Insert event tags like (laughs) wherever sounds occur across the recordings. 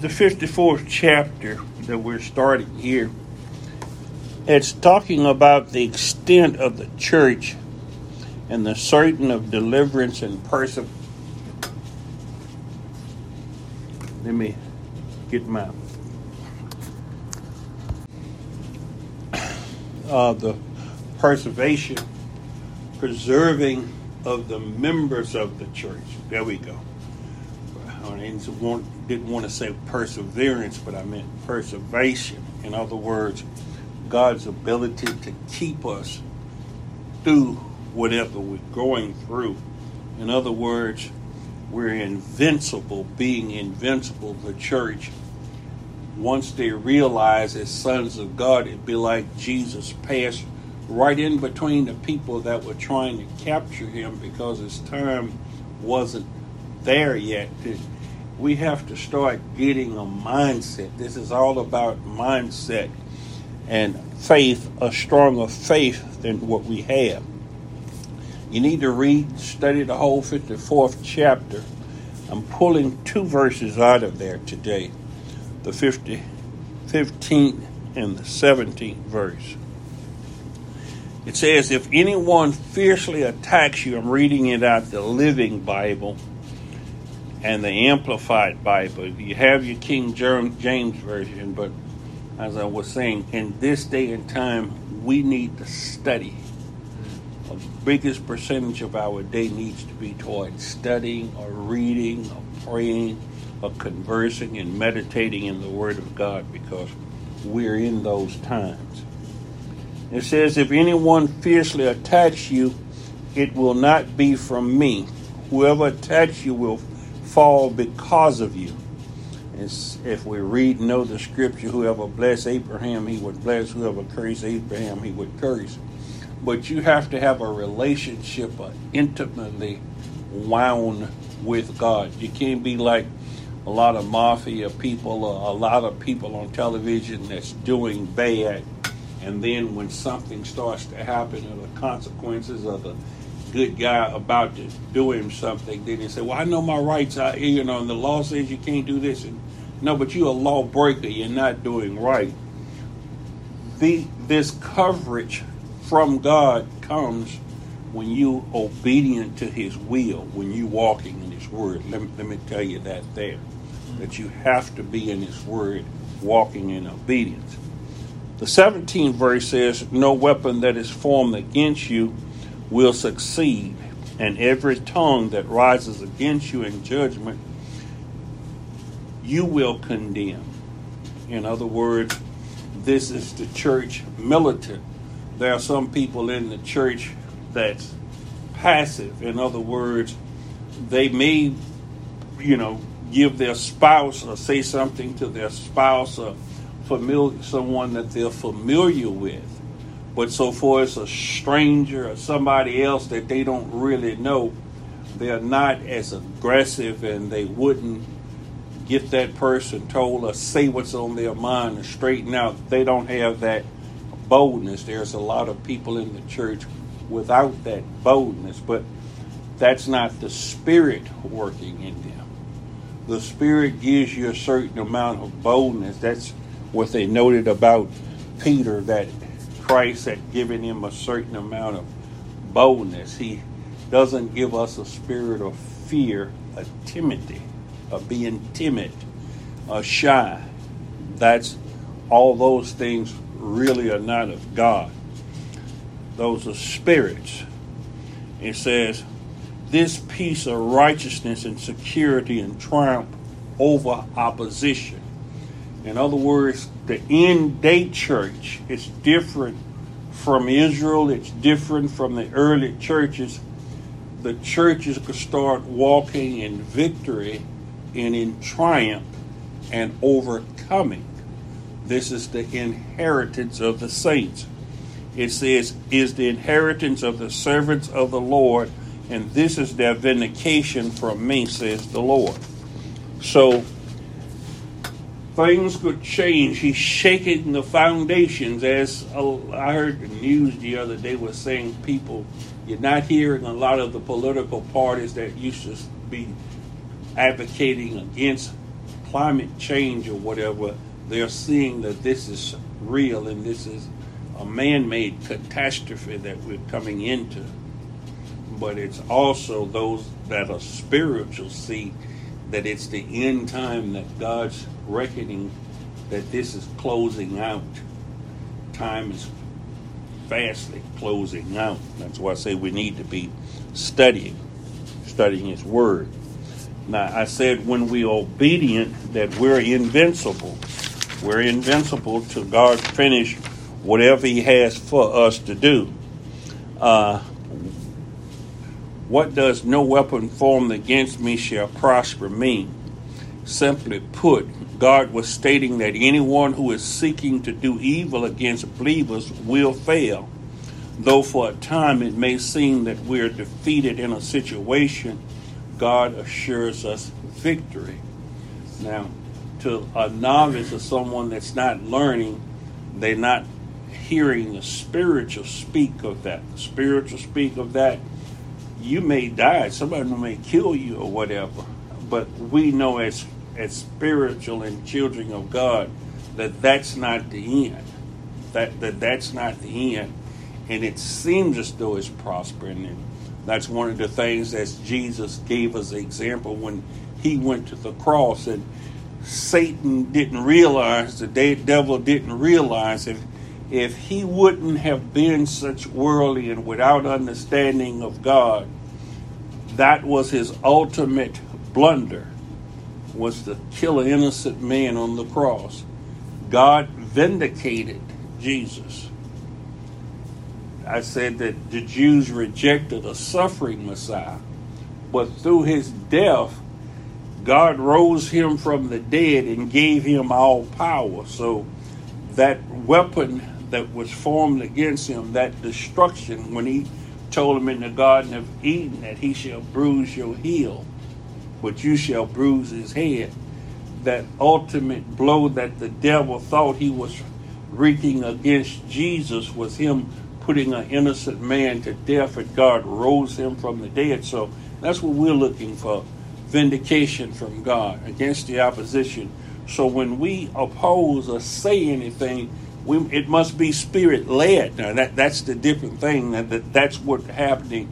the 54th chapter that we're starting here, it's talking about the extent of the church and the certain of deliverance and perseverance. Let me get my uh, the preservation, preserving of the members of the church. There we go. Didn't want, didn't want to say perseverance, but I meant preservation. In other words, God's ability to keep us through whatever we're going through. In other words, we're invincible, being invincible, the church. Once they realize as sons of God, it'd be like Jesus passed right in between the people that were trying to capture him because his time wasn't there yet. We have to start getting a mindset. This is all about mindset and faith, a stronger faith than what we have. You need to read, study the whole 54th chapter. I'm pulling two verses out of there today the 50, 15th and the 17th verse. It says, If anyone fiercely attacks you, I'm reading it out the Living Bible and the Amplified Bible. You have your King James Version, but as I was saying, in this day and time, we need to study. The biggest percentage of our day needs to be toward studying or reading or praying or conversing and meditating in the Word of God because we're in those times. It says, If anyone fiercely attacks you, it will not be from me. Whoever attacks you will fall because of you. It's, if we read know the scripture, whoever bless Abraham, he would bless. Whoever curse Abraham, he would curse. But you have to have a relationship intimately wound with God. You can't be like a lot of mafia people, a lot of people on television that's doing bad and then when something starts to happen or the consequences of the good guy about to do him something, then he say, Well, I know my rights here, you know, and the law says you can't do this. And no, but you're a lawbreaker, you're not doing right. The, this coverage from God comes when you obedient to his will, when you walking in his word. Let me, let me tell you that there. That you have to be in his word, walking in obedience. The 17th verse says, No weapon that is formed against you will succeed, and every tongue that rises against you in judgment you will condemn. In other words, this is the church militant. There are some people in the church that's passive. In other words, they may, you know, give their spouse or say something to their spouse or familiar, someone that they're familiar with. But so far as a stranger or somebody else that they don't really know, they're not as aggressive and they wouldn't get that person told or say what's on their mind and straighten out. They don't have that boldness. There's a lot of people in the church without that boldness, but that's not the spirit working in them. The spirit gives you a certain amount of boldness. That's what they noted about Peter that Christ had given him a certain amount of boldness. He doesn't give us a spirit of fear, a timidity, of being timid, or shy. That's all those things really are not of God. Those are spirits. It says, This peace of righteousness and security and triumph over opposition in other words, the end day church is different from Israel, it's different from the early churches. The churches could start walking in victory and in triumph and overcoming. This is the inheritance of the saints. It says, is the inheritance of the servants of the Lord, and this is their vindication from me, says the Lord. So things could change. He's shaking the foundations. As I heard the news the other day was saying, people, you're not hearing a lot of the political parties that used to be advocating against climate change or whatever, they're seeing that this is real and this is a man made catastrophe that we're coming into. But it's also those that are spiritual see that it's the end time that God's reckoning that this is closing out. Time is fastly closing out. That's why I say we need to be studying, studying His Word. Now, I said when we're obedient that we're invincible. We're invincible to God finish whatever He has for us to do. Uh, what does no weapon formed against me shall prosper mean? Simply put, God was stating that anyone who is seeking to do evil against believers will fail. Though for a time it may seem that we're defeated in a situation, God assures us victory. Now, to a novice or someone that's not learning, they're not hearing the spiritual speak of that. The spiritual speak of that, you may die, somebody may kill you or whatever. But we know as as spiritual and children of God that that's not the end. That that that's not the end. And it seems as though it's prospering. And that's one of the things that Jesus gave us an example when he went to the cross and Satan didn't realize, the devil didn't realize if if he wouldn't have been such worldly and without understanding of God, that was his ultimate blunder was to kill an innocent man on the cross. God vindicated Jesus. I said that the Jews rejected a suffering Messiah, but through his death, God rose him from the dead and gave him all power. So that weapon that was formed against him, that destruction, when he told him in the Garden of Eden that he shall bruise your heel, but you shall bruise his head. That ultimate blow that the devil thought he was wreaking against Jesus was him putting an innocent man to death, and God rose him from the dead. So that's what we're looking for vindication from God against the opposition. So when we oppose or say anything, we, it must be spirit led. Now that that's the different thing. That, that that's what's happening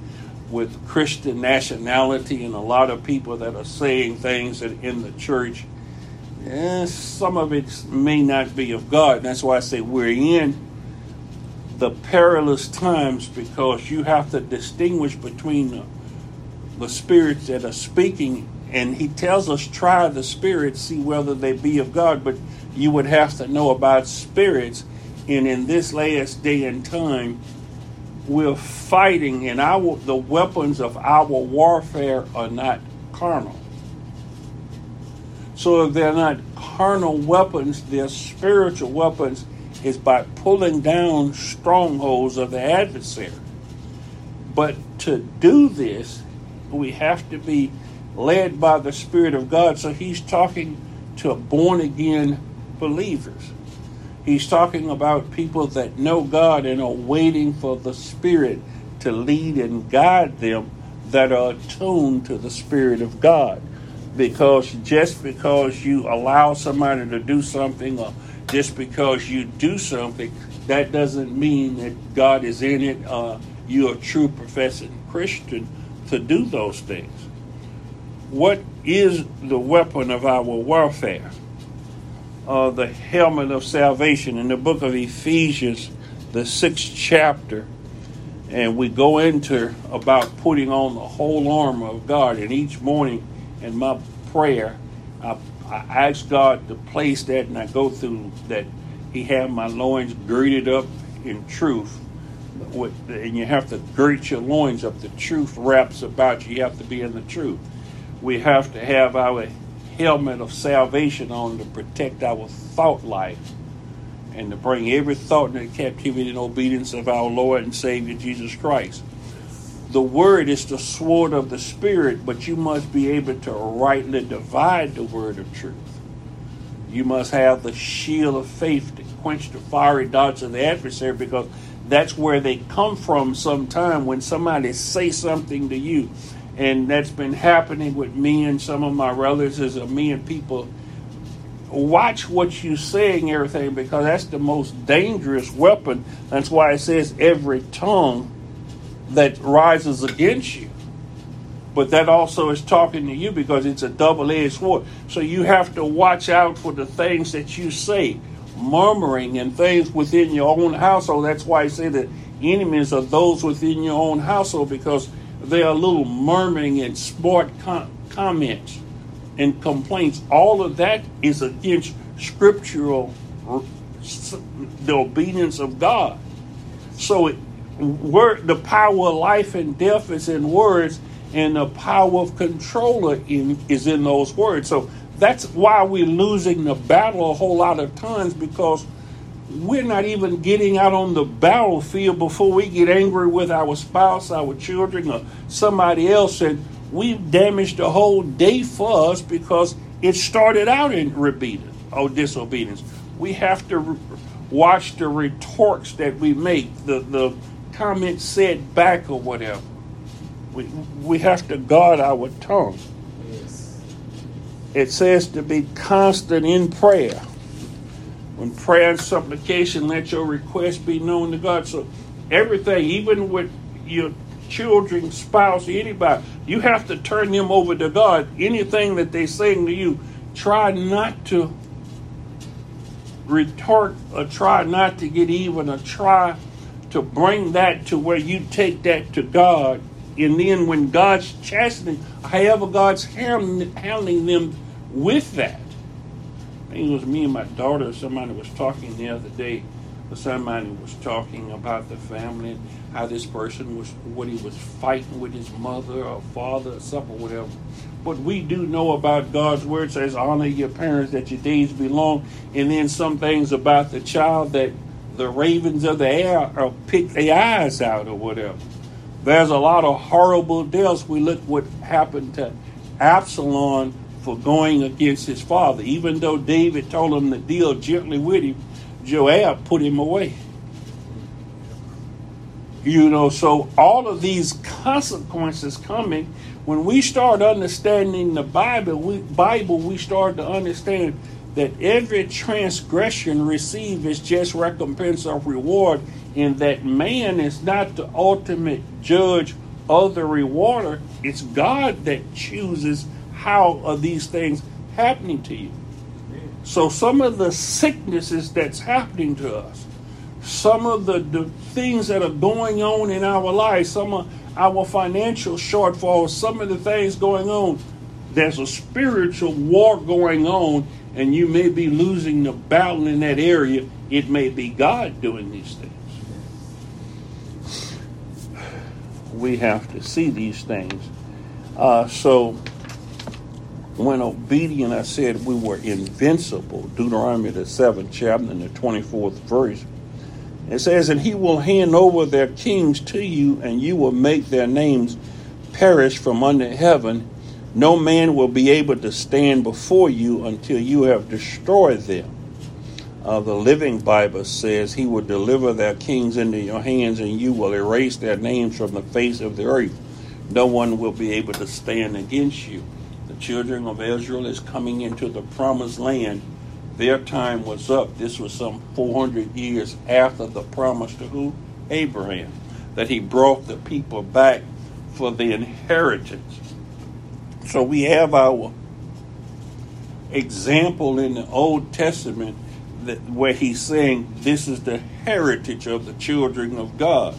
with Christian nationality and a lot of people that are saying things that in the church. Eh, some of it may not be of God. That's why I say we're in the perilous times because you have to distinguish between the, the spirits that are speaking. And he tells us, try the spirits, see whether they be of God. But you would have to know about spirits. And in this last day and time, we're fighting, and our the weapons of our warfare are not carnal. So if they're not carnal weapons, they're spiritual weapons. Is by pulling down strongholds of the adversary. But to do this, we have to be led by the Spirit of God. So he's talking to born again believers. He's talking about people that know God and are waiting for the Spirit to lead and guide them that are attuned to the Spirit of God. Because just because you allow somebody to do something or just because you do something, that doesn't mean that God is in it. Uh, you're a true professing Christian to do those things. What is the weapon of our warfare? Uh, the helmet of salvation in the book of Ephesians, the sixth chapter. And we go into about putting on the whole armor of God. And each morning in my prayer, I, I ask God to place that, and I go through that He have my loins girded up in truth. And you have to gird your loins up. The truth wraps about you. You have to be in the truth. We have to have our helmet of salvation on to protect our thought life and to bring every thought into captivity and obedience of our Lord and Savior Jesus Christ. The word is the sword of the Spirit, but you must be able to rightly divide the word of truth. You must have the shield of faith to quench the fiery darts of the adversary because that's where they come from sometime when somebody say something to you and that's been happening with me and some of my relatives. Is me and people watch what you say and everything because that's the most dangerous weapon. That's why it says every tongue that rises against you. But that also is talking to you because it's a double edged sword. So you have to watch out for the things that you say, murmuring and things within your own household. That's why I say that enemies are those within your own household because they are little murmuring and smart com- comments and complaints. All of that is against scriptural, the obedience of God. So it, word, the power of life and death is in words, and the power of controller in, is in those words. So that's why we're losing the battle a whole lot of times because we're not even getting out on the battlefield before we get angry with our spouse, our children, or somebody else, and we've damaged the whole day for us because it started out in rebellion or oh, disobedience. We have to watch the retorts that we make, the, the comments said back or whatever. We, we have to guard our tongue. Yes. It says to be constant in prayer. When prayer and supplication, let your request be known to God. So everything, even with your children, spouse, anybody, you have to turn them over to God. Anything that they're saying to you, try not to retort or try not to get even or try to bring that to where you take that to God. And then when God's chastening, however God's handling them with that. It was me and my daughter, somebody was talking the other day, somebody was talking about the family, how this person was, what he was fighting with his mother or father or something, whatever. But we do know about God's word says, honor your parents that your days be long. And then some things about the child that the ravens of the air or pick their eyes out or whatever. There's a lot of horrible deaths. We look what happened to Absalom for going against his father. Even though David told him to deal gently with him, Joab put him away. You know, so all of these consequences coming, when we start understanding the Bible, we, Bible, we start to understand that every transgression received is just recompense of reward, and that man is not the ultimate judge of the rewarder. It's God that chooses how are these things happening to you. So some of the sicknesses that's happening to us, some of the, the things that are going on in our life, some of our financial shortfalls, some of the things going on, there's a spiritual war going on and you may be losing the battle in that area. It may be God doing these things. We have to see these things. Uh, so, when obedient, I said we were invincible. Deuteronomy, the seventh chapter, and the 24th verse. It says, And he will hand over their kings to you, and you will make their names perish from under heaven no man will be able to stand before you until you have destroyed them. Uh, the Living Bible says, He will deliver their kings into your hands, and you will erase their names from the face of the earth. No one will be able to stand against you. Children of Israel is coming into the promised land. Their time was up. This was some 400 years after the promise to who? Abraham. That he brought the people back for the inheritance. So we have our example in the Old Testament that, where he's saying this is the heritage of the children of God.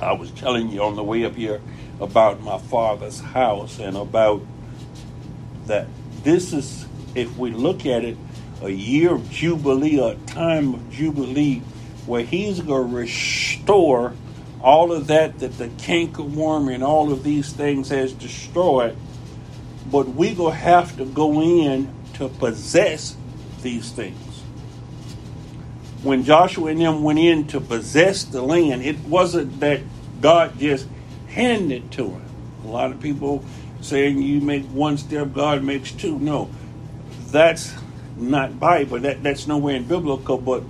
I was telling you on the way up here about my father's house and about that this is, if we look at it, a year of Jubilee, a time of Jubilee, where he's going to restore all of that that the cankerworm and all of these things has destroyed but we're gonna have to go in to possess these things. When Joshua and them went in to possess the land, it wasn't that God just handed it to them. A lot of people saying you make one step, God makes two. No, that's not Bible. That that's nowhere in biblical. But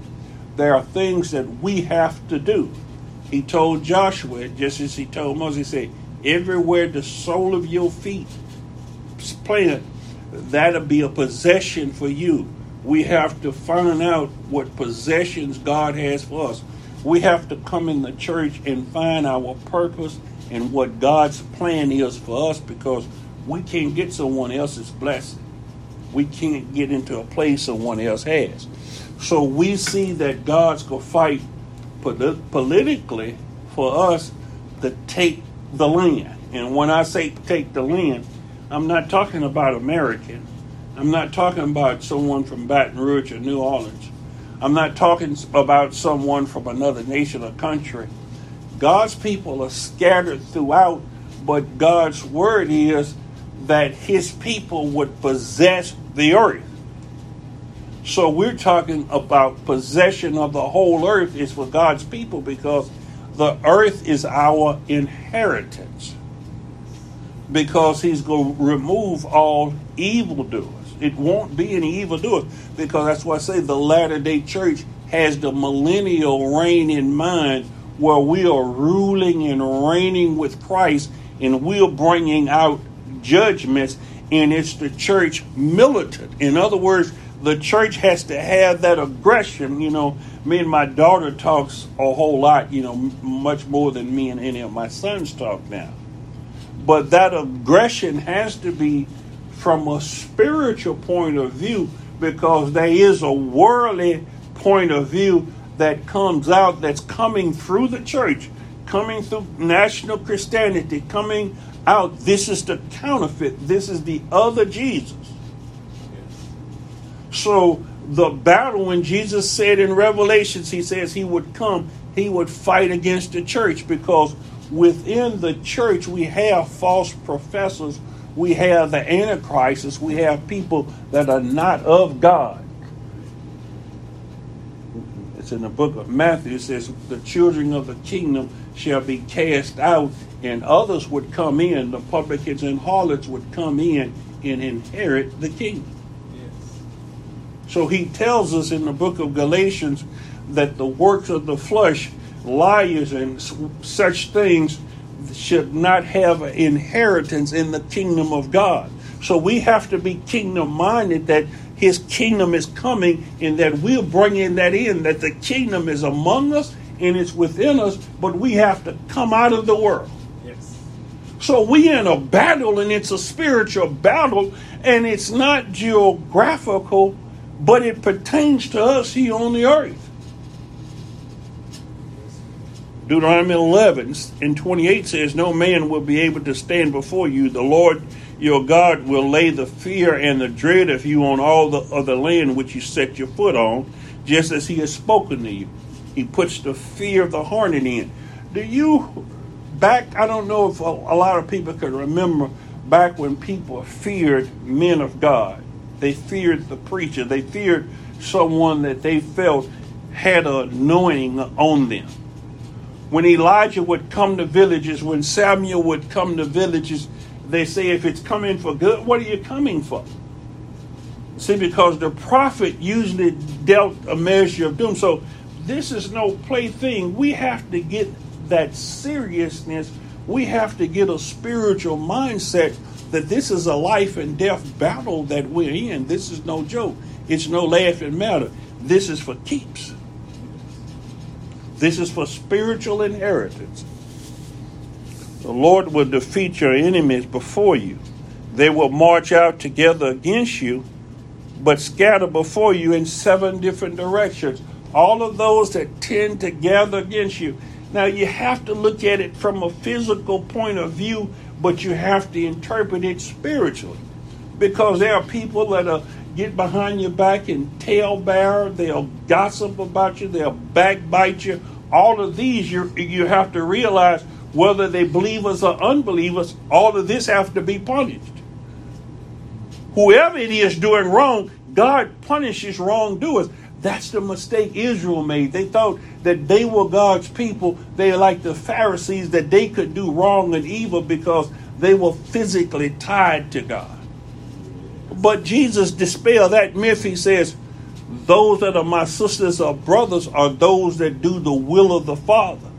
there are things that we have to do. He told Joshua, just as he told Moses, he said, "Everywhere the sole of your feet planted, that'll be a possession for you. We have to find out what possessions God has for us. We have to come in the church and find our purpose and what God's plan is for us because we can't get someone else's blessing. We can't get into a place someone else has. So we see that God's going to fight politically for us to take the land. And when I say take the land, I'm not talking about American. I'm not talking about someone from Baton Rouge or New Orleans. I'm not talking about someone from another nation or country. God's people are scattered throughout, but God's word is that his people would possess the earth. So we're talking about possession of the whole earth is for God's people because the earth is our inheritance. Because he's going to remove all evildoers. It won't be any evildoers because that's why I say the latter day church has the millennial reign in mind where we are ruling and reigning with Christ and we're bringing out judgments and it's the church militant. In other words, the church has to have that aggression. You know, me and my daughter talks a whole lot, you know, much more than me and any of my sons talk now. But that aggression has to be from a spiritual point of view because there is a worldly point of view that comes out that's coming through the church, coming through national Christianity, coming out. This is the counterfeit. This is the other Jesus. So the battle when Jesus said in Revelations, he says he would come, he would fight against the church because within the church we have false professors, we have the antichrists, we have people that are not of God. It's in the book of Matthew, it says, The children of the kingdom shall be cast out, and others would come in, the publicans and harlots would come in and inherit the kingdom. So he tells us in the book of Galatians that the works of the flesh, liars and such things, should not have inheritance in the kingdom of God. So we have to be kingdom minded that his kingdom is coming and that we're bringing that in, that the kingdom is among us and it's within us, but we have to come out of the world. Yes. So we're in a battle and it's a spiritual battle and it's not geographical but it pertains to us here on the earth. Deuteronomy 11 and 28 says, No man will be able to stand before you. The Lord your God will lay the fear and the dread of you on all the other land which you set your foot on, just as he has spoken to you. He puts the fear of the hornet in. Do you, back, I don't know if a, a lot of people could remember back when people feared men of God. They feared the preacher. They feared someone that they felt had an anointing on them. When Elijah would come to villages, when Samuel would come to villages, they say, if it's coming for good, what are you coming for? See, because the prophet usually dealt a measure of doom. So this is no plaything. We have to get that seriousness. We have to get a spiritual mindset that this is a life and death battle that we're in. This is no joke. It's no laughing matter. This is for keeps. This is for spiritual inheritance. The Lord will defeat your enemies before you. They will march out together against you, but scatter before you in seven different directions. All of those that tend to gather against you. Now, you have to look at it from a physical point of view but you have to interpret it spiritually. Because there are people that are get behind your back and tail bear, they'll gossip about you, they'll backbite you. All of these you you have to realize whether they believers or unbelievers, all of this have to be punished. Whoever it is doing wrong, God punishes wrongdoers. That's the mistake Israel made. They thought that they were God's people. They like the Pharisees, that they could do wrong and evil because they were physically tied to God. But Jesus dispelled that myth. He says, Those that are my sisters or brothers are those that do the will of the Father.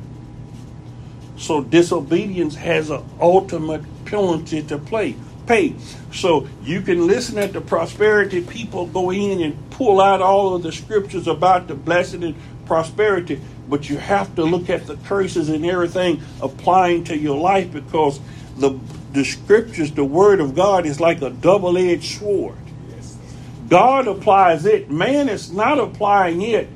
So disobedience has an ultimate penalty to play. pay. So you can listen at the prosperity people go in and pull out all of the scriptures about the blessing and prosperity, but you have to look at the curses and everything applying to your life because the the scriptures, the word of God is like a double-edged sword. God applies it. Man is not applying it.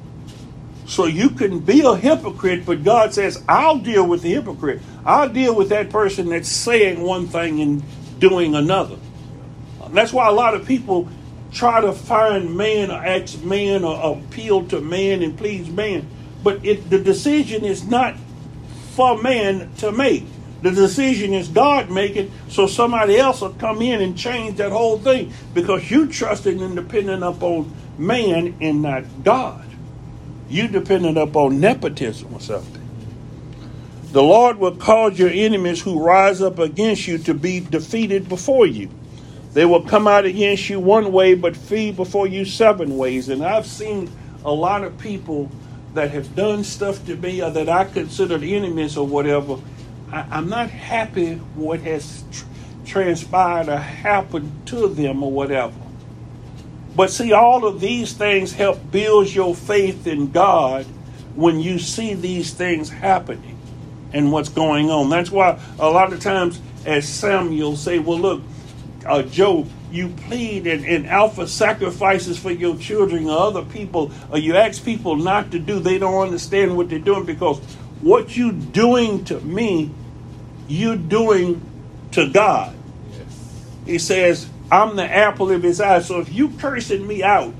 So you can be a hypocrite, but God says, I'll deal with the hypocrite. I'll deal with that person that's saying one thing and doing another. That's why a lot of people try to find man or ask man or appeal to man and please man. But it, the decision is not for man to make. The decision is God making, so somebody else will come in and change that whole thing because you trusting and depending upon man and not God. You dependent upon nepotism or something. The Lord will cause your enemies who rise up against you to be defeated before you. They will come out against you one way, but flee before you seven ways. And I've seen a lot of people that have done stuff to me or that I considered enemies or whatever I, am not happy what has tr- transpired or happened to them or whatever. But see, all of these things help build your faith in God when you see these things happening and what's going on. That's why a lot of times, as Samuel say, "Well, look, uh, Job, you plead and, and alpha sacrifices for your children or other people, or you ask people not to do. They don't understand what they're doing because what you doing to me you're doing to God. Yes. He says, I'm the apple of his eye. So if you cursing me out,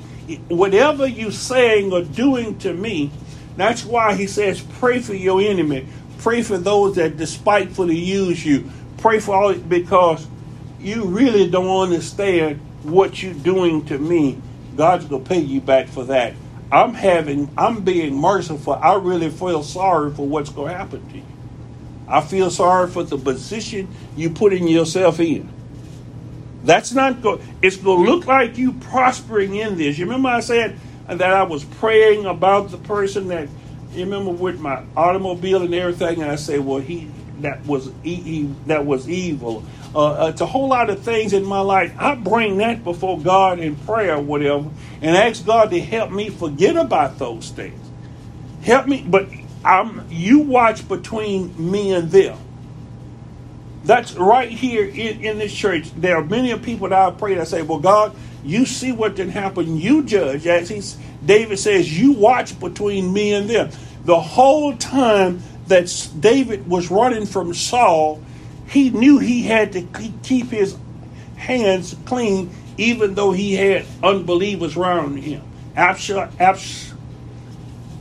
whatever you saying or doing to me, that's why he says, pray for your enemy. Pray for those that despitefully use you. Pray for all because you really don't understand what you're doing to me. God's gonna pay you back for that. I'm having I'm being merciful. I really feel sorry for what's gonna happen to you. I feel sorry for the position you putting yourself in. That's not good. It's going to look like you prospering in this. You remember I said that I was praying about the person that you remember with my automobile and everything, and I say, well, he that was he, that was evil. Uh, uh, it's a whole lot of things in my life. I bring that before God in prayer, or whatever, and ask God to help me forget about those things. Help me, but I'm, you watch between me and them. That's right here in, in this church. There are many people that I pray that say, Well, God, you see what didn't happen. You judge. As he, David says, You watch between me and them. The whole time that David was running from Saul, he knew he had to keep his hands clean, even though he had unbelievers around him.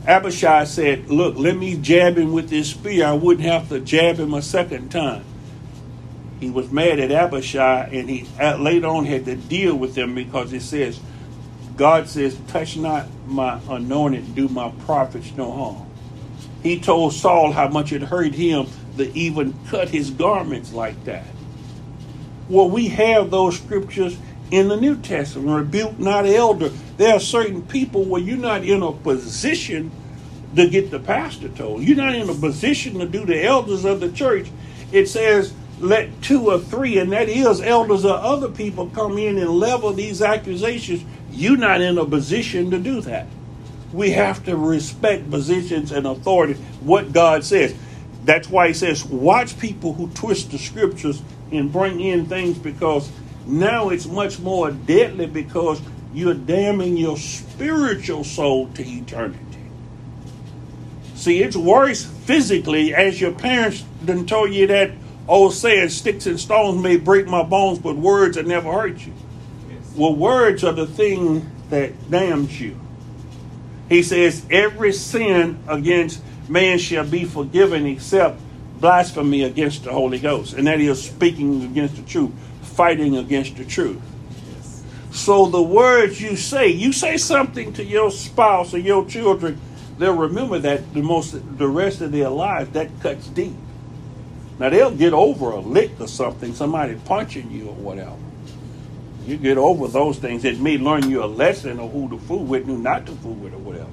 Abishai said, Look, let me jab him with this spear. I wouldn't have to jab him a second time. He was mad at Abishai, and he later on had to deal with them because it says, God says, Touch not my anointed, do my prophets no harm. He told Saul how much it hurt him to even cut his garments like that. Well, we have those scriptures in the New Testament. Rebuke not elder. There are certain people where you're not in a position to get the pastor told. You're not in a position to do the elders of the church. It says, let two or three, and that is elders or other people come in and level these accusations. You're not in a position to do that. We have to respect positions and authority, what God says. That's why he says, watch people who twist the scriptures and bring in things because now it's much more deadly because you're damning your spiritual soul to eternity. See, it's worse physically as your parents done told you that old saying, sticks and stones may break my bones, but words will never hurt you. Yes. Well, words are the thing that damns you. He says, every sin against man shall be forgiven except blasphemy against the Holy Ghost. And that is speaking against the truth fighting against the truth. So the words you say, you say something to your spouse or your children, they'll remember that the most the rest of their lives. That cuts deep. Now they'll get over a lick or something, somebody punching you or whatever. You get over those things. It may learn you a lesson of who to fool with, who not to fool with, or whatever.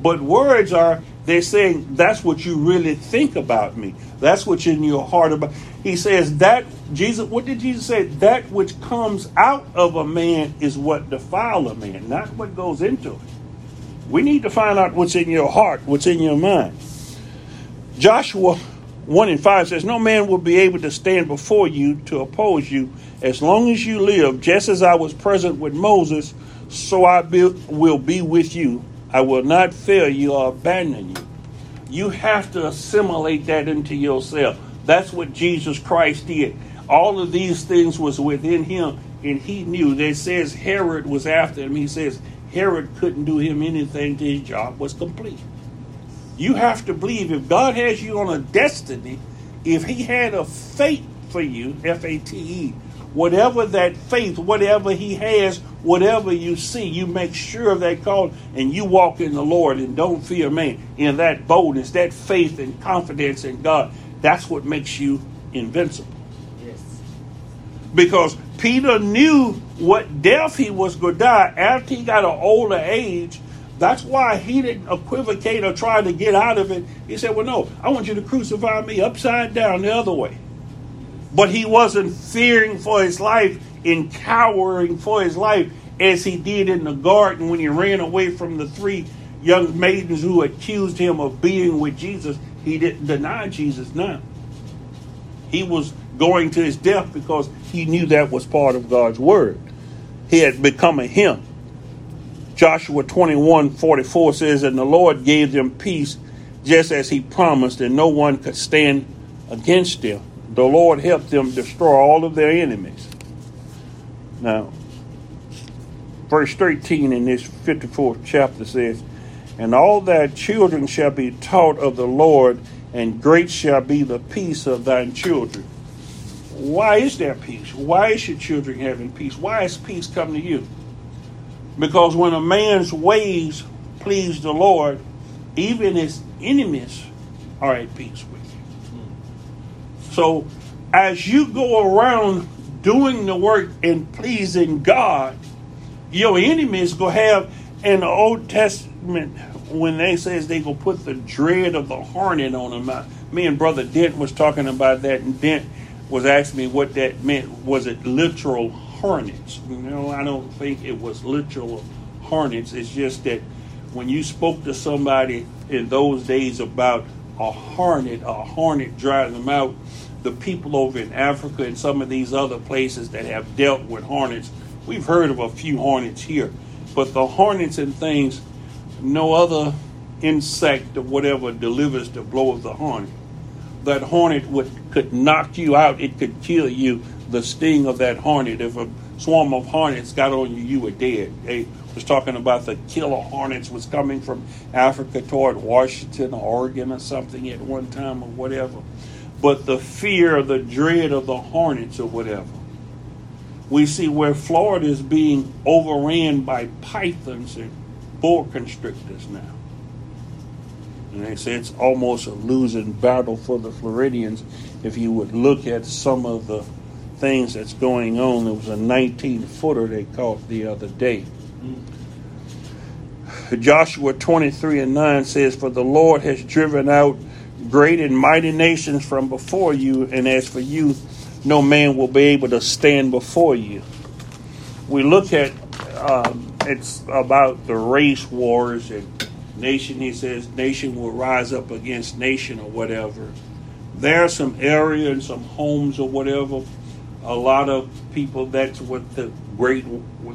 But words are, they're saying that's what you really think about me. That's what's in your heart about. He says that Jesus. What did Jesus say? That which comes out of a man is what defile a man, not what goes into it. We need to find out what's in your heart, what's in your mind. Joshua 1 and 5 says, No man will be able to stand before you to oppose you as long as you live, just as I was present with Moses, so I be, will be with you. I will not fail you or abandon you. You have to assimilate that into yourself. That's what Jesus Christ did. All of these things was within him, and he knew. That says Herod was after him. He says Herod couldn't do him anything till his job was complete. You have to believe if God has you on a destiny, if he had a fate for you, F A T E, whatever that faith, whatever he has, whatever you see, you make sure of that call and you walk in the Lord and don't fear man. In that boldness, that faith and confidence in God, that's what makes you invincible. Yes. Because Peter knew what death he was going to die after he got an older age. That's why he didn't equivocate or try to get out of it. He said, Well, no, I want you to crucify me upside down the other way. But he wasn't fearing for his life and cowering for his life as he did in the garden when he ran away from the three young maidens who accused him of being with Jesus. He didn't deny Jesus now. He was going to his death because he knew that was part of God's word. He had become a him. Joshua 21 44 says, And the Lord gave them peace just as he promised, and no one could stand against them the Lord helped them destroy all of their enemies. Now, verse 13 in this 54th chapter says, And all thy children shall be taught of the Lord, and great shall be the peace of thine children. Why is there peace? Why is your children having peace? Why is peace coming to you? Because when a man's ways please the Lord, even his enemies are at peace with. You. So as you go around doing the work and pleasing God, your enemies go have in the Old Testament when they says they go put the dread of the hornet on them. Uh, me and Brother Dent was talking about that, and Dent was asking me what that meant. Was it literal hornets? You know, I don't think it was literal hornets. It's just that when you spoke to somebody in those days about a hornet, a hornet driving them out, the people over in Africa and some of these other places that have dealt with hornets. We've heard of a few hornets here, but the hornets and things, no other insect or whatever delivers the blow of the hornet. That hornet would could knock you out. It could kill you. The sting of that hornet. If a swarm of hornets got on you, you were dead. They was talking about the killer hornets was coming from Africa toward Washington or Oregon or something at one time or whatever but the fear, the dread of the hornets or whatever. We see where Florida is being overran by pythons and boa constrictors now. And they say it's almost a losing battle for the Floridians if you would look at some of the things that's going on. There was a 19 footer they caught the other day. Joshua 23 and 9 says, For the Lord has driven out great and mighty nations from before you, and as for you, no man will be able to stand before you. We look at um, it's about the race wars and nation. He says nation will rise up against nation or whatever. There are some area and some homes or whatever. A lot of people. That's what the great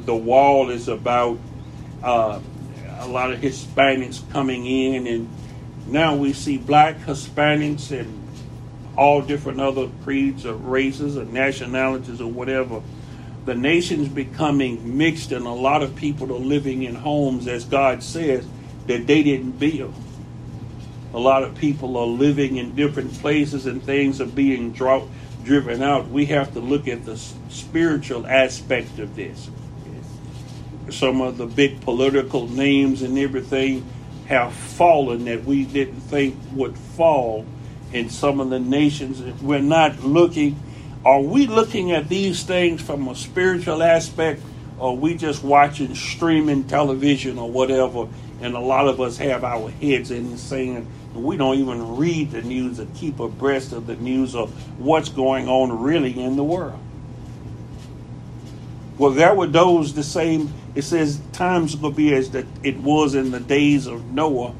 the wall is about. Uh, a lot of Hispanics coming in and now we see black, Hispanics, and all different other creeds or races or nationalities or whatever. The nation's becoming mixed, and a lot of people are living in homes, as God says, that they didn't build. A lot of people are living in different places, and things are being drought, driven out. We have to look at the spiritual aspect of this. Some of the big political names and everything have fallen that we didn't think would fall in some of the nations. We're not looking, are we looking at these things from a spiritual aspect, or we just watching streaming television or whatever, And a lot of us have our heads in the sand. We don't even read the news or keep abreast of the news of what's going on really in the world. Well, there were those the same. It says times will be as that it was in the days of Noah.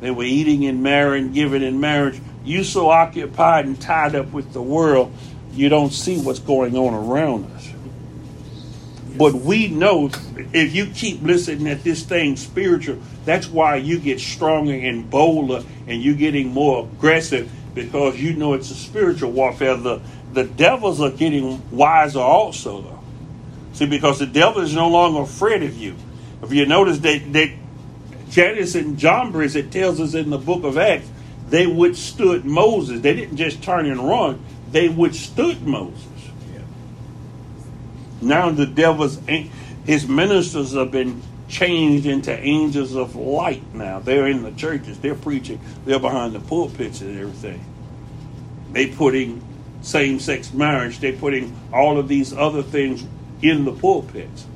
They were eating and marrying, giving in marriage. You so occupied and tied up with the world, you don't see what's going on around us. But we know if you keep listening at this thing spiritual, that's why you get stronger and bolder and you're getting more aggressive because you know it's a spiritual warfare. The the devils are getting wiser also though. See, because the devil is no longer afraid of you. If you notice that, that Jannes and Jambres, it tells us in the book of Acts, they withstood Moses. They didn't just turn and run, they withstood Moses. Now the devil's, his ministers have been changed into angels of light now. They're in the churches, they're preaching, they're behind the pulpits and everything. They putting same sex marriage, they putting all of these other things in the pulpits.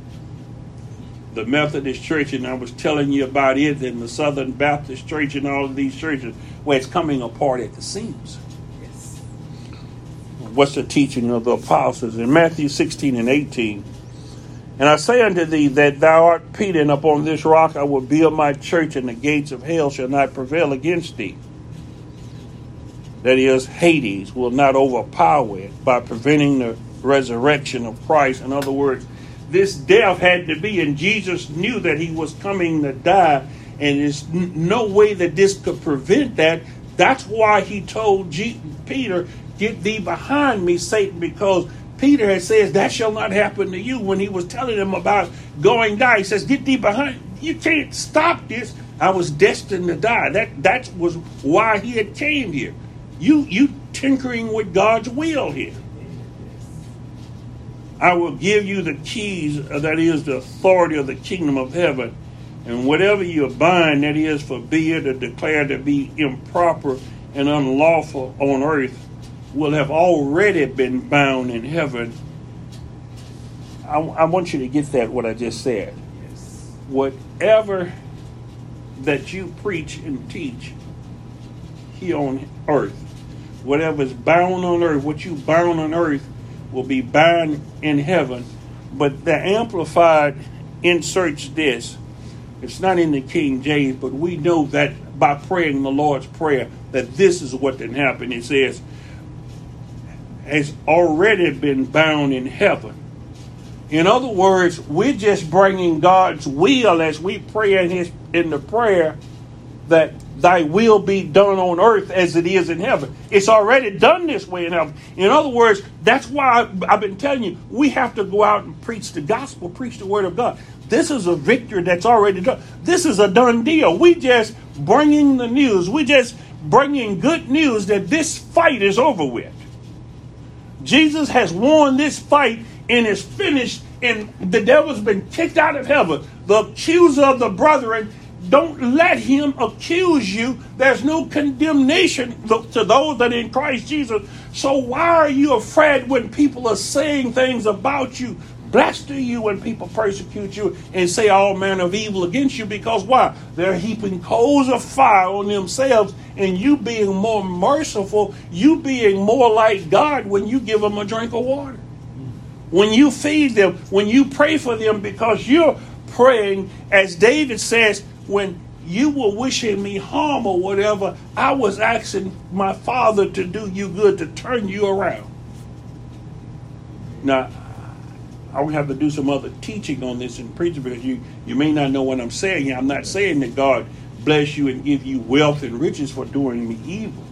The Methodist Church, and I was telling you about it, and the Southern Baptist Church, and all of these churches, where it's coming apart at the seams. What's the teaching of the apostles? In Matthew 16 and 18, and I say unto thee that thou art Peter, and upon this rock I will build my church, and the gates of hell shall not prevail against thee. That is, Hades will not overpower it by preventing the resurrection of Christ. In other words, this death had to be, and Jesus knew that he was coming to die, and there's no way that this could prevent that. That's why he told G- Peter, Get thee behind me, Satan, because Peter had says that shall not happen to you when he was telling him about going die. He says, Get thee behind. You can't stop this. I was destined to die. That that was why he had came here. You you tinkering with God's will here. I will give you the keys, uh, that is, the authority of the kingdom of heaven. And whatever you bind, that is, forbid or declare to be improper and unlawful on earth, will have already been bound in heaven. I, I want you to get that, what I just said. Yes. Whatever that you preach and teach here on earth, whatever is bound on earth, what you bound on earth will be bound in heaven. But the Amplified inserts this. It's not in the King James, but we know that by praying the Lord's Prayer, that this is what can happen. It says, has already been bound in heaven. In other words, we're just bringing God's will as we pray in, his, in the prayer that thy will be done on earth as it is in heaven. It's already done this way in heaven. In other words, that's why I've been telling you, we have to go out and preach the gospel, preach the word of God. This is a victory that's already done. This is a done deal. We just bringing the news. We just bringing good news that this fight is over with. Jesus has won this fight and is finished, and the devil's been kicked out of heaven. The accuser of the brethren don't let him accuse you. There's no condemnation to those that are in Christ Jesus. So why are you afraid when people are saying things about you, blessed are you when people persecute you and say all manner of evil against you? Because why? They're heaping coals of fire on themselves, and you being more merciful, you being more like God when you give them a drink of water. When you feed them, when you pray for them, because you're praying, as David says, when you were wishing me harm or whatever, I was asking my father to do you good, to turn you around. Now, I would have to do some other teaching on this and preaching because you, you may not know what I'm saying. I'm not saying that God bless you and give you wealth and riches for doing me evil.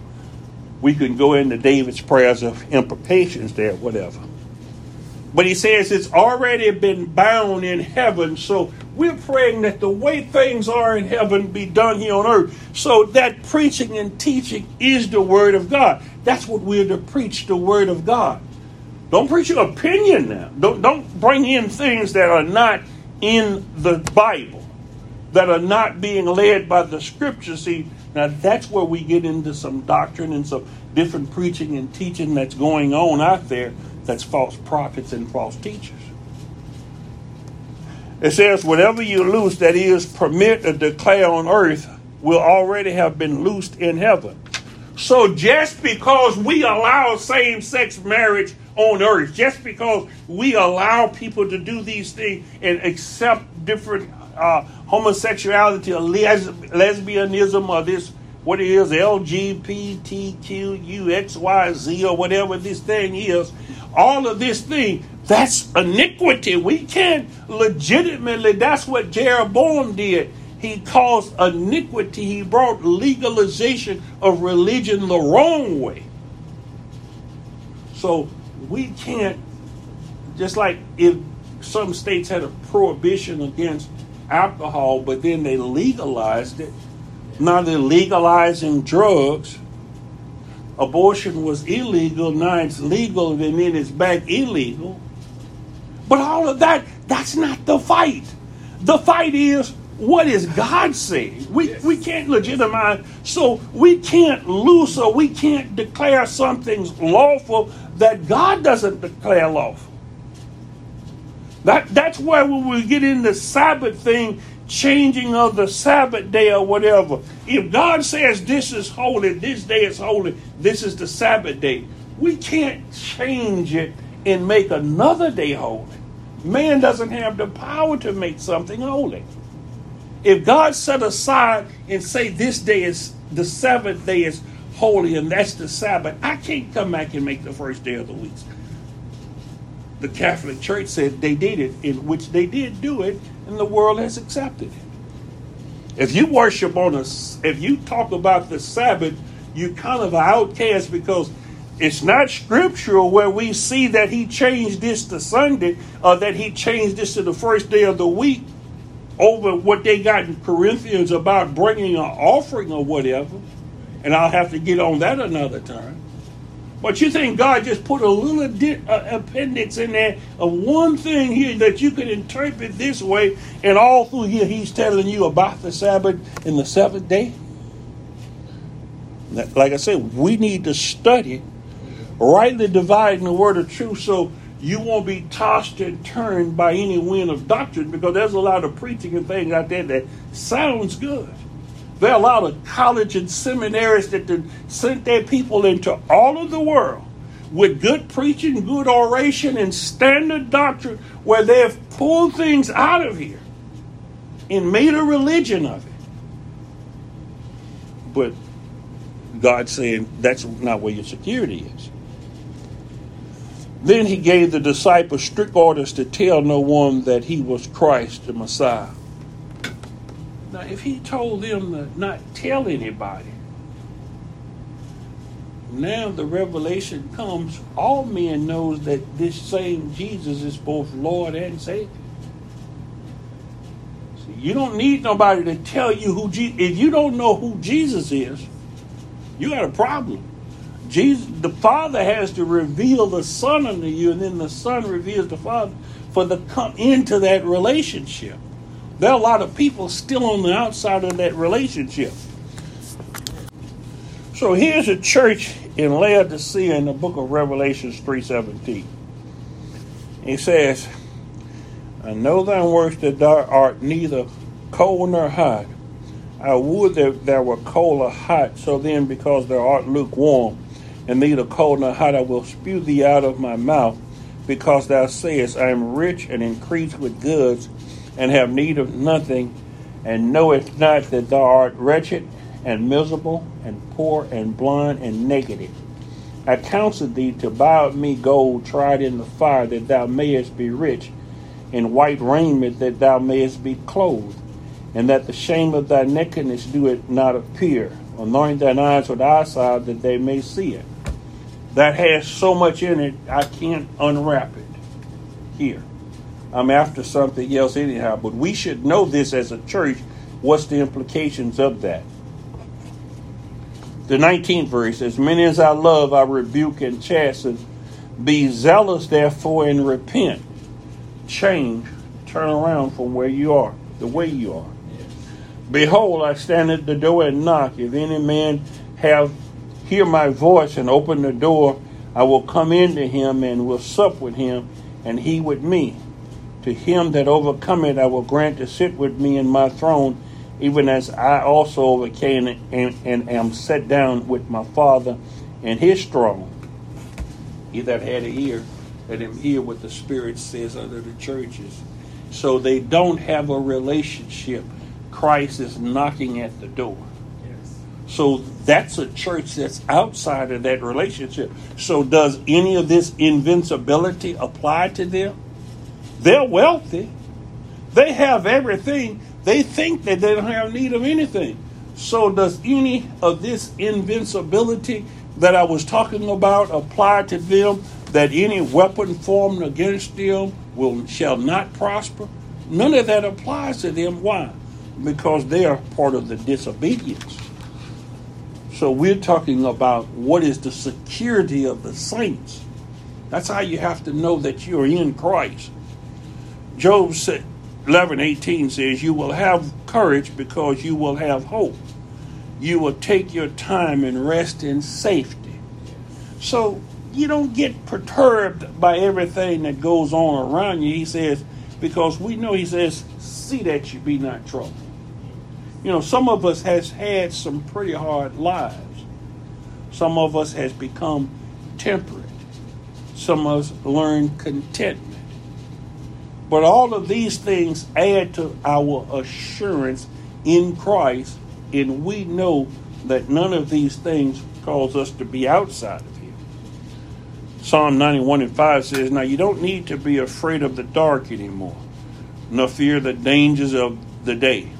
We can go into David's prayers of imprecations there, whatever. But he says it's already been bound in heaven. So we're praying that the way things are in heaven be done here on earth. So that preaching and teaching is the word of God. That's what we're to preach the word of God. Don't preach your opinion now. Don't, don't bring in things that are not in the Bible, that are not being led by the scripture. See, now that's where we get into some doctrine and some different preaching and teaching that's going on out there that's false prophets and false teachers. It says, whatever you loose that is permit or declare on earth will already have been loosed in heaven. So just because we allow same sex marriage on earth, just because we allow people to do these things and accept different uh, homosexuality les- lesbianism or this, what it is, LGBTQUXYZ or whatever this thing is, all of this thing, that's iniquity. We can't legitimately, that's what Jeroboam did he caused iniquity. He brought legalization of religion the wrong way. So we can't, just like if some states had a prohibition against alcohol, but then they legalized it. Now they're legalizing drugs. Abortion was illegal, now it's legal, and then it's back illegal. But all of that, that's not the fight. The fight is what is God saying? We, yes. we can't legitimize, so we can't loose or we can't declare something's lawful that God doesn't declare lawful. That, that's where we will get in the Sabbath thing, changing of the Sabbath day or whatever. If God says this is holy, this day is holy, this is the Sabbath day, we can't change it and make another day holy. Man doesn't have the power to make something holy. If God set aside and say this day is the seventh day is holy and that's the Sabbath, I can't come back and make the first day of the week. The Catholic Church said they did it, in which they did do it, and the world has accepted it. If you worship on a, if you talk about the Sabbath, you kind of an outcast because it's not scriptural where we see that he changed this to Sunday or that he changed this to the first day of the week over what they got in Corinthians about bringing an offering or whatever, and I'll have to get on that another time. But you think God just put a little di- appendix in there of one thing here that you can interpret this way, and all through here He's telling you about the Sabbath and the seventh day? Like I said, we need to study, rightly dividing the word of truth so you won't be tossed and turned by any wind of doctrine because there's a lot of preaching and things out there that sounds good. There are a lot of college and seminaries that sent their people into all of the world with good preaching, good oration, and standard doctrine where they've pulled things out of here and made a religion of it. But God's saying that's not where your security is. Then he gave the disciples strict orders to tell no one that he was Christ, the Messiah. Now, if he told them to not tell anybody, now the revelation comes. All men knows that this same Jesus is both Lord and Savior. See, you don't need nobody to tell you who Jesus. If you don't know who Jesus is, you got a problem. Jesus, the Father has to reveal the Son unto you, and then the Son reveals the Father for the come into that relationship. There are a lot of people still on the outside of that relationship. So here's a church in Laodicea in the book of Revelations 3.17. He says, I know thy works that thou art neither cold nor hot. I would that thou were cold or hot, so then because thou art lukewarm, and neither cold nor hot I will spew thee out of my mouth, because thou sayest, I am rich and increase with goods, and have need of nothing, and knowest not that thou art wretched and miserable, and poor and blind and naked. I counsel thee to buy of me gold tried in the fire, that thou mayest be rich, and white raiment, that thou mayest be clothed, and that the shame of thy nakedness do it not appear. Anoint thine eyes with eye salve, that they may see it that has so much in it, I can't unwrap it here. I'm after something else anyhow, but we should know this as a church. What's the implications of that? The 19th verse, as many as I love, I rebuke and chasten. Be zealous, therefore, and repent. Change, turn around from where you are, the way you are. Behold, I stand at the door and knock. If any man have hear my voice and open the door, I will come into him and will sup with him, and he with me. To him that overcometh, I will grant to sit with me in my throne, even as I also overcame and, and am set down with my Father in his throne. He that had an ear, let him hear what the Spirit says unto the churches. So they don't have a relationship. Christ is knocking at the door. So that's a church that's outside of that relationship. So does any of this invincibility apply to them? They're wealthy. They have everything. They think that they don't have need of anything. So does any of this invincibility that I was talking about apply to them? That any weapon formed against them will shall not prosper? None of that applies to them. Why? Because they are part of the disobedience. So we're talking about what is the security of the saints. That's how you have to know that you're in Christ. Job 11 18 says, You will have courage because you will have hope. You will take your time and rest in safety. So you don't get perturbed by everything that goes on around you. He says, because we know he says, see that you be not troubled. You know, some of us has had some pretty hard lives. Some of us has become temperate. Some of us learned contentment. But all of these things add to our assurance in Christ, and we know that none of these things cause us to be outside of Him. Psalm 91 and 5 says, Now you don't need to be afraid of the dark anymore, nor fear the dangers of the day.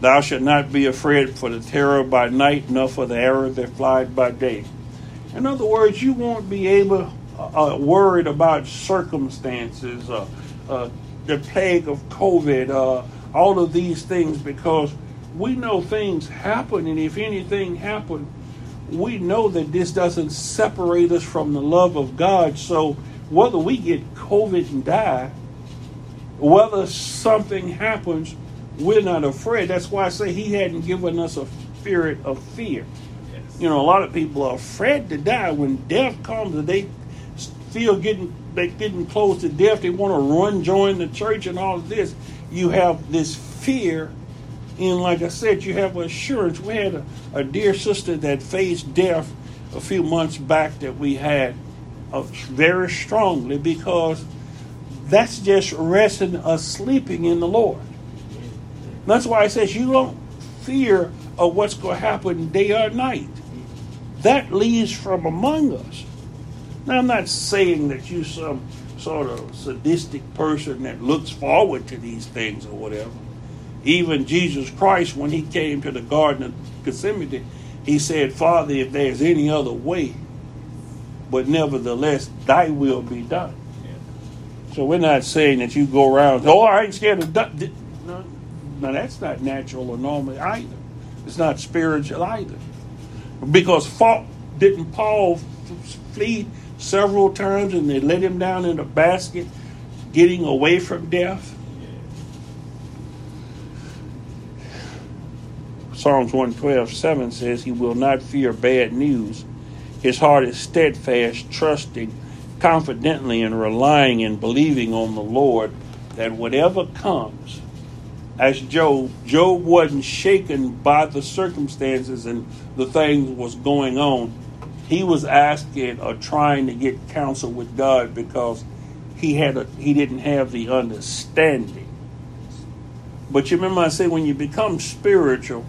Thou shalt not be afraid for the terror by night, nor for the arrow that flies by day. In other words, you won't be able uh, uh, worried about circumstances, uh, uh, the plague of COVID, uh, all of these things, because we know things happen, and if anything happened, we know that this doesn't separate us from the love of God. So whether we get COVID and die, whether something happens, we're not afraid. That's why I say He hadn't given us a spirit of fear. Yes. You know, a lot of people are afraid to die when death comes and they feel getting they getting close to death. They want to run, join the church, and all of this. You have this fear, and like I said, you have assurance. We had a, a dear sister that faced death a few months back that we had uh, very strongly because that's just resting us sleeping in the Lord. That's why it says you don't fear of what's going to happen day or night. That leaves from among us. Now, I'm not saying that you're some sort of sadistic person that looks forward to these things or whatever. Even Jesus Christ, when he came to the Garden of Gethsemane, he said, Father, if there's any other way, but nevertheless, thy will be done. So we're not saying that you go around, oh, I ain't scared of death. Now that's not natural or normal either. It's not spiritual either. Because fought, didn't Paul flee several times and they let him down in a basket, getting away from death? Psalms 112, 7 says, He will not fear bad news. His heart is steadfast, trusting confidently and relying and believing on the Lord that whatever comes, as Job, Job wasn't shaken by the circumstances and the things was going on. He was asking or trying to get counsel with God because he had a, he didn't have the understanding. But you remember I said when you become spiritual,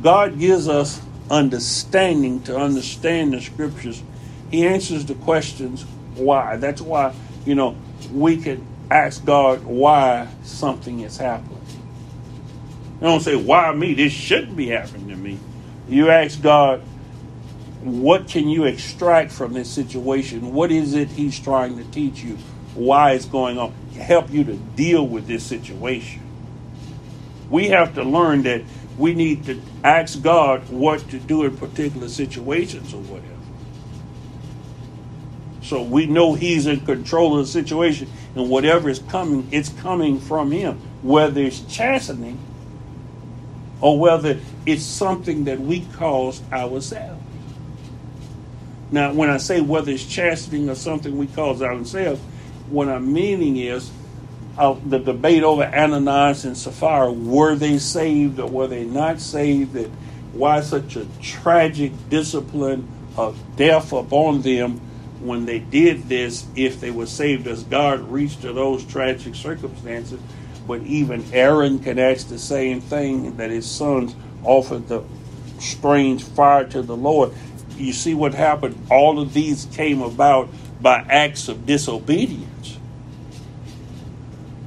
God gives us understanding to understand the scriptures. He answers the questions why. That's why, you know, we can ask God why something is happening. You don't say, why me? This shouldn't be happening to me. You ask God, what can you extract from this situation? What is it He's trying to teach you? Why it's going on? Help you to deal with this situation. We have to learn that we need to ask God what to do in particular situations or whatever. So we know He's in control of the situation, and whatever is coming, it's coming from Him. Whether it's chastening or whether it's something that we cause ourselves. Now, when I say whether it's chastening or something we cause ourselves, what I'm meaning is uh, the debate over Ananias and Sapphira were they saved or were they not saved? And why such a tragic discipline of death upon them when they did this if they were saved as God reached to those tragic circumstances? But even Aaron can ask the same thing that his sons offered the strange fire to the Lord. You see what happened? All of these came about by acts of disobedience.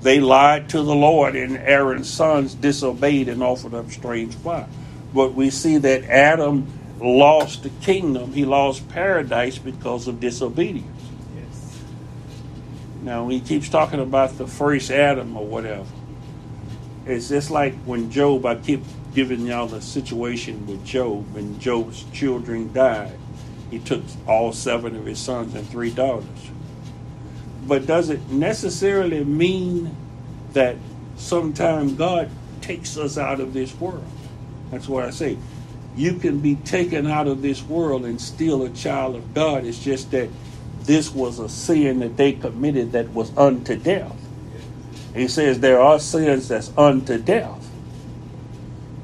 They lied to the Lord, and Aaron's sons disobeyed and offered up strange fire. But we see that Adam lost the kingdom, he lost paradise because of disobedience. Yes. Now, he keeps talking about the first Adam or whatever. It's just like when Job, I keep giving y'all the situation with Job, when Job's children died. He took all seven of his sons and three daughters. But does it necessarily mean that sometime God takes us out of this world? That's what I say. You can be taken out of this world and still a child of God. It's just that this was a sin that they committed that was unto death. He says there are sins that's unto death.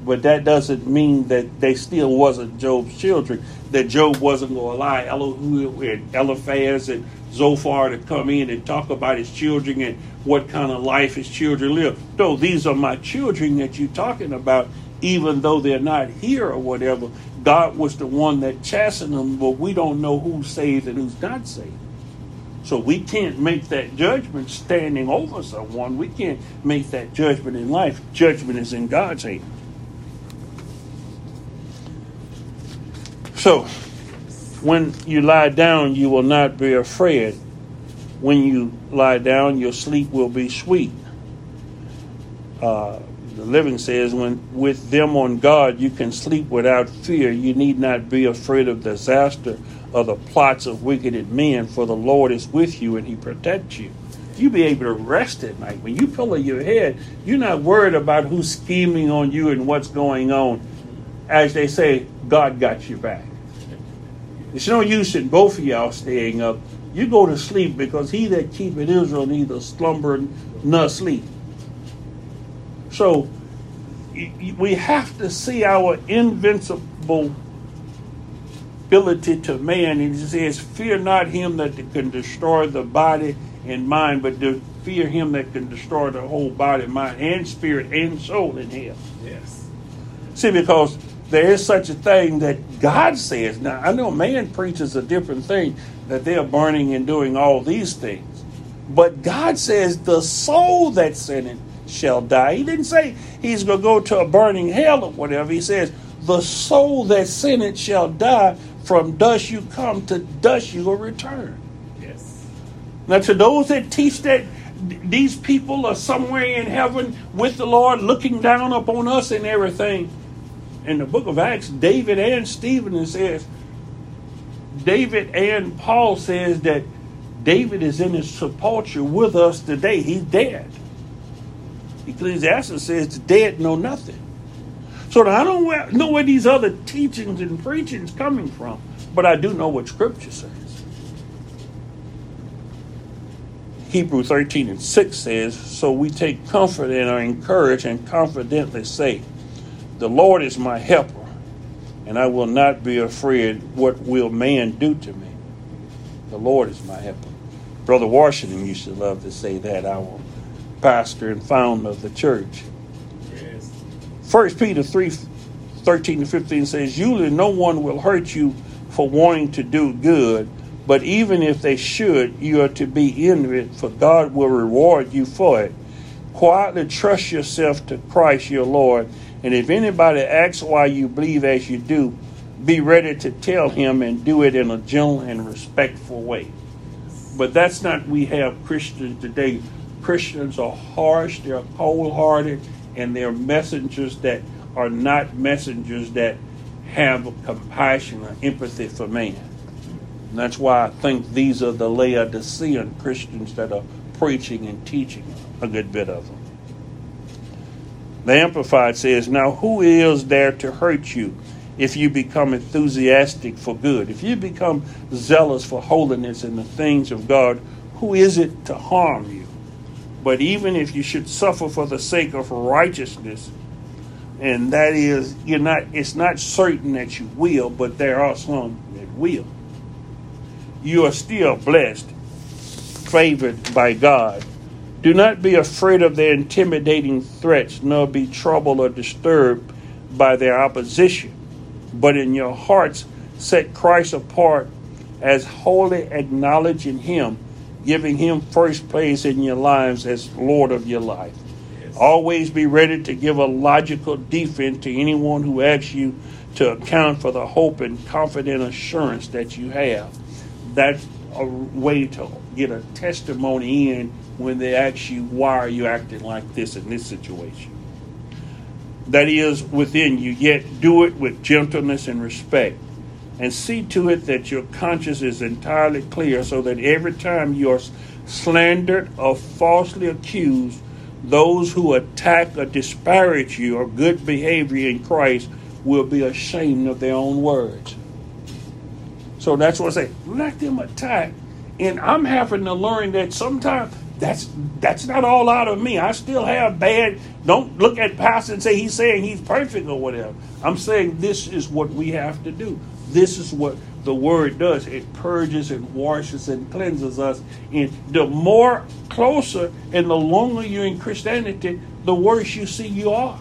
But that doesn't mean that they still wasn't Job's children, that Job wasn't going to allow Elihu and Eliphaz and Zophar to come in and talk about his children and what kind of life his children live. No, these are my children that you're talking about, even though they're not here or whatever. God was the one that chastened them, but we don't know who's saved and who's not saved. So we can't make that judgment standing over someone. We can't make that judgment in life. Judgment is in God's hand. So, when you lie down, you will not be afraid. When you lie down, your sleep will be sweet. Uh, the living says, when with them on guard, you can sleep without fear. You need not be afraid of disaster or the plots of wicked men, for the Lord is with you and he protects you. You be able to rest at night. When you pillow your head, you're not worried about who's scheming on you and what's going on. As they say, God got you back. It's no use in both of y'all staying up. You go to sleep because he that keepeth Israel neither slumber nor sleep. So we have to see our invincible ability to man. And he says, Fear not him that can destroy the body and mind, but fear him that can destroy the whole body, mind, and spirit and soul in hell. Yes. See, because there is such a thing that God says. Now, I know man preaches a different thing, that they're burning and doing all these things. But God says the soul that's in it shall die. He didn't say he's going to go to a burning hell or whatever. He says the soul that in it shall die. From dust you come, to dust you will return. Yes. Now, to those that teach that these people are somewhere in heaven with the Lord looking down upon us and everything, in the book of Acts, David and Stephen says, David and Paul says that David is in his sepulchre with us today. He's dead. Ecclesiastes says the dead know nothing. So I don't know where these other teachings and preachings coming from, but I do know what Scripture says. Hebrew 13 and 6 says, So we take comfort and are encouraged and confidently say, the Lord is my helper, and I will not be afraid what will man do to me. The Lord is my helper. Brother Washington used to love to say that, our pastor and founder of the church. First Peter 3 13 to 15 says, Usually no one will hurt you for wanting to do good, but even if they should, you are to be in it, for God will reward you for it. Quietly trust yourself to Christ your Lord and if anybody asks why you believe as you do, be ready to tell him and do it in a gentle and respectful way. But that's not we have Christians today. Christians are harsh, they're cold hearted, and they're messengers that are not messengers that have compassion or empathy for man. And that's why I think these are the Laodicean Christians that are preaching and teaching a good bit of them. The Amplified says, Now who is there to hurt you if you become enthusiastic for good? If you become zealous for holiness and the things of God, who is it to harm you? But even if you should suffer for the sake of righteousness, and that is you're not it's not certain that you will, but there are some that will. You are still blessed, favored by God. Do not be afraid of their intimidating threats, nor be troubled or disturbed by their opposition, but in your hearts set Christ apart as wholly acknowledging Him, giving Him first place in your lives as Lord of your life. Always be ready to give a logical defense to anyone who asks you to account for the hope and confident assurance that you have. That's a way to get a testimony in when they ask you, why are you acting like this in this situation? That is within you, yet do it with gentleness and respect and see to it that your conscience is entirely clear so that every time you are slandered or falsely accused, those who attack or disparage your good behavior in Christ will be ashamed of their own words. So that's what I say. Let them attack. And I'm having to learn that sometimes that's that's not all out of me. I still have bad. Don't look at pastor and say he's saying he's perfect or whatever. I'm saying this is what we have to do. This is what the word does. It purges and washes and cleanses us. And the more closer and the longer you're in Christianity, the worse you see you are.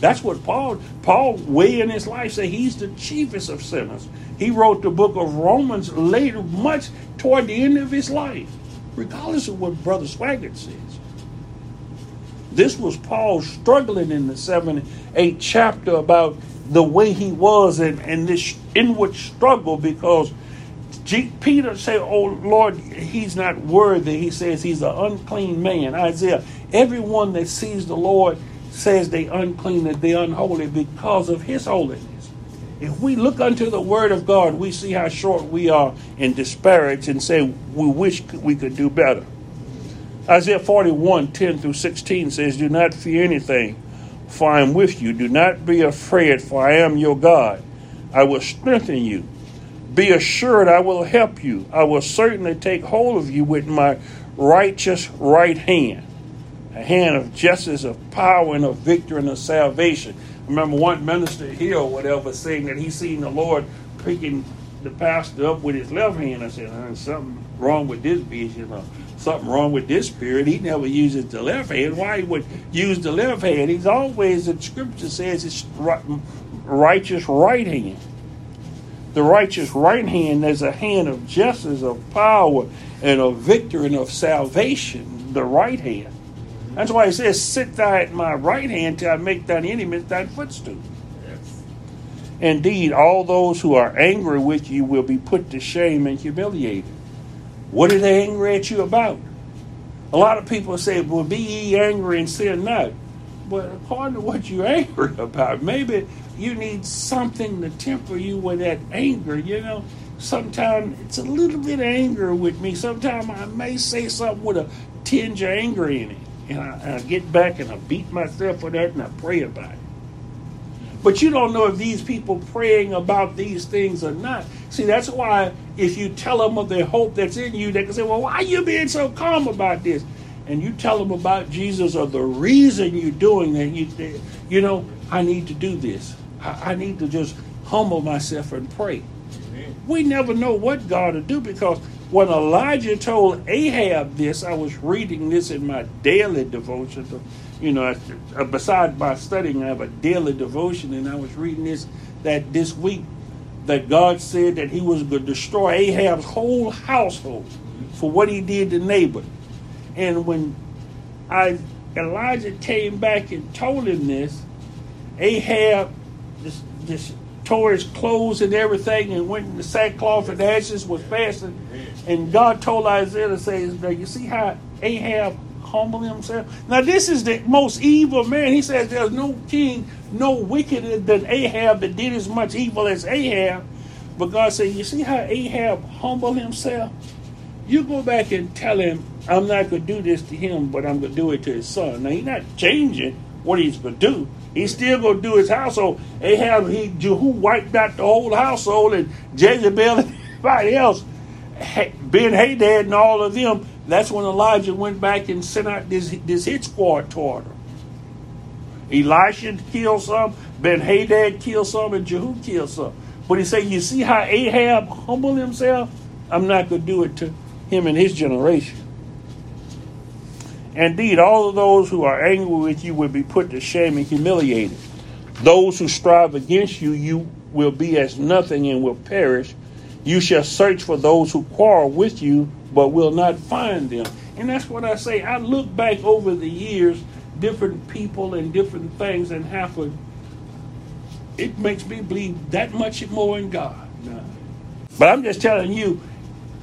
That's what Paul, Paul way in his life said he's the chiefest of sinners. He wrote the book of Romans later, much toward the end of his life, regardless of what Brother Swaggart says. This was Paul struggling in the seventh, eighth chapter about the way he was and, and this inward struggle because G- Peter said, Oh Lord, he's not worthy. He says he's an unclean man. Isaiah, everyone that sees the Lord says they unclean, that they unholy because of his holiness. If we look unto the word of God, we see how short we are and disparage and say we wish we could do better. Isaiah 41, 10 through 16 says, Do not fear anything for I am with you. Do not be afraid, for I am your God. I will strengthen you. Be assured, I will help you. I will certainly take hold of you with my righteous right hand, a hand of justice, of power, and of victory and of salvation. Remember one minister here or whatever saying that he seen the Lord picking the pastor up with his left hand. I said, There's something wrong with this vision something wrong with this spirit. He never uses the left hand. Why he would use the left hand? He's always, the scripture says, it's righteous right hand. The righteous right hand is a hand of justice, of power, and of victory and of salvation. The right hand. That's why he says, Sit thou at my right hand till I make thine enemies thine footstool. Indeed, all those who are angry with you will be put to shame and humiliated. What are they angry at you about? A lot of people say, well, be ye angry and sin not. But according to what you're angry (laughs) about, maybe you need something to temper you with that anger. You know, sometimes it's a little bit of anger with me. Sometimes I may say something with a tinge of anger in it. And I, I get back and I beat myself for that and I pray about it. But you don't know if these people praying about these things or not. See, that's why if you tell them of the hope that's in you, they can say, Well, why are you being so calm about this? And you tell them about Jesus or the reason you're doing that, you, you know, I need to do this. I, I need to just humble myself and pray. Amen. We never know what God will do because when Elijah told Ahab this, I was reading this in my daily devotion you know, besides my studying, I have a daily devotion, and I was reading this that this week that God said that He was going to destroy Ahab's whole household for what he did to Naboth. And when I Elijah came back and told him this, Ahab just, just tore his clothes and everything and went into sackcloth and ashes, was fasting. And God told Isaiah to say, You see how Ahab humble himself. Now, this is the most evil man. He says there's no king, no wickeder than Ahab that did as much evil as Ahab. But God said, You see how Ahab humbled himself? You go back and tell him, I'm not going to do this to him, but I'm going to do it to his son. Now, he's not changing what he's going to do. He's still going to do his household. Ahab, he Jehu wiped out the whole household and Jezebel and (laughs) everybody else. Ben Hadad and all of them, that's when Elijah went back and sent out this, this hit squad toward them. Elisha killed some, Ben Hadad killed some, and Jehu killed some. But he said, You see how Ahab humbled himself? I'm not going to do it to him and his generation. Indeed, all of those who are angry with you will be put to shame and humiliated. Those who strive against you, you will be as nothing and will perish. You shall search for those who quarrel with you, but will not find them. And that's what I say. I look back over the years, different people and different things and happen. It makes me believe that much more in God. But I'm just telling you,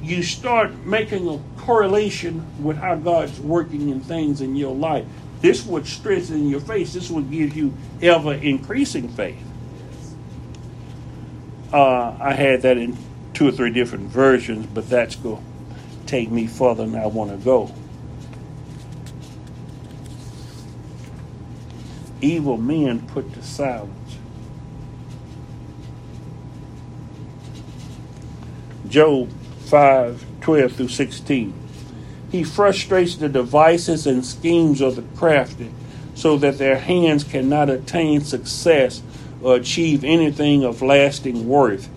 you start making a correlation with how God's working in things in your life. This would strengthen your faith. This would give you ever increasing faith. Uh, I had that in two or three different versions, but that's going to take me further than I want to go. Evil men put to silence. Job 5 12 through 16. He frustrates the devices and schemes of the crafty so that their hands cannot attain success or achieve anything of lasting worth.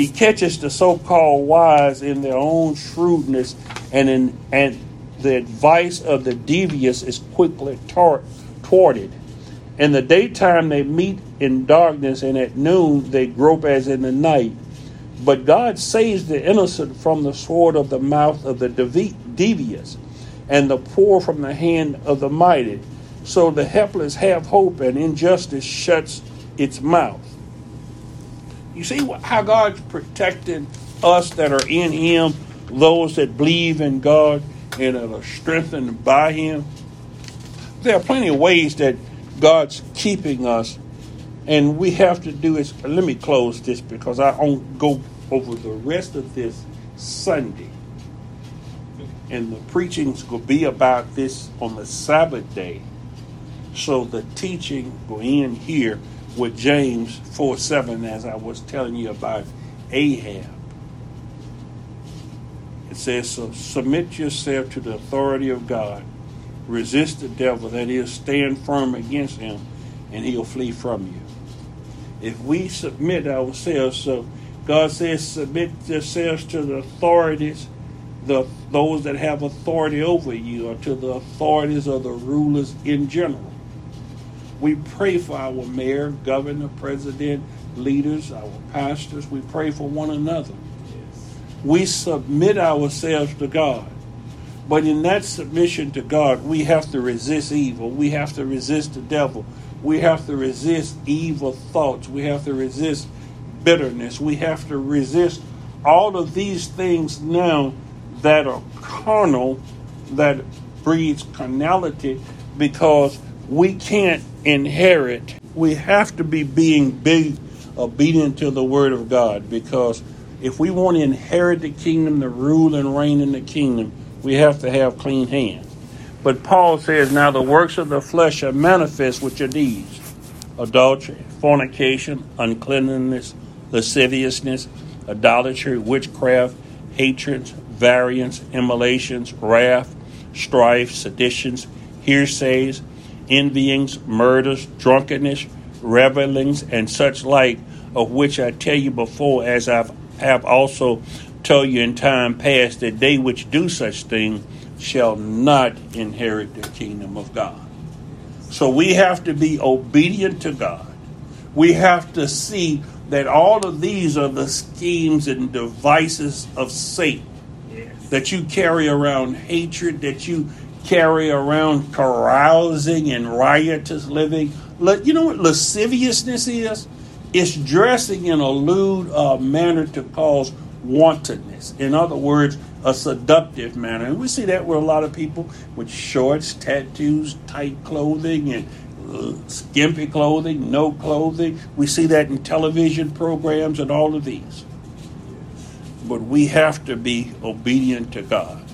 He catches the so called wise in their own shrewdness, and, in, and the advice of the devious is quickly tar- thwarted. In the daytime they meet in darkness, and at noon they grope as in the night. But God saves the innocent from the sword of the mouth of the devious, and the poor from the hand of the mighty. So the helpless have hope, and injustice shuts its mouth. You see how God's protecting us that are in Him, those that believe in God and are strengthened by Him. There are plenty of ways that God's keeping us and we have to do is let me close this because I won't go over the rest of this Sunday. And the preaching's will be about this on the Sabbath day. So the teaching will end here with James 4 7, as I was telling you about Ahab. It says, So submit yourself to the authority of God, resist the devil, that is, stand firm against him, and he'll flee from you if we submit ourselves, so God says, submit yourselves to the authorities, the those that have authority over you, or to the authorities or the rulers in general. We pray for our mayor, governor, president, leaders, our pastors. We pray for one another. We submit ourselves to God. But in that submission to God, we have to resist evil. We have to resist the devil. We have to resist evil thoughts. We have to resist bitterness. We have to resist all of these things now that are carnal, that breeds carnality, because we can't inherit. We have to be being big, obedient to the Word of God, because if we want to inherit the kingdom, to rule and reign in the kingdom, we have to have clean hands. But Paul says, Now the works of the flesh are manifest, which are these adultery, fornication, uncleanness, lasciviousness, idolatry, witchcraft, hatreds, variance, emulations, wrath, strife, seditions, heresies, envyings, murders, drunkenness, revelings, and such like, of which I tell you before, as I have also told you in time past, that they which do such things shall not inherit the kingdom of God. So we have to be obedient to God. We have to see that all of these are the schemes and devices of Satan. Yes. That you carry around hatred, that you carry around carousing and riotous living. You know what lasciviousness is? It's dressing in a lewd uh, manner to cause wantonness. In other words, a seductive manner. And we see that with a lot of people with shorts, tattoos, tight clothing, and uh, skimpy clothing, no clothing. We see that in television programs and all of these. But we have to be obedient to God.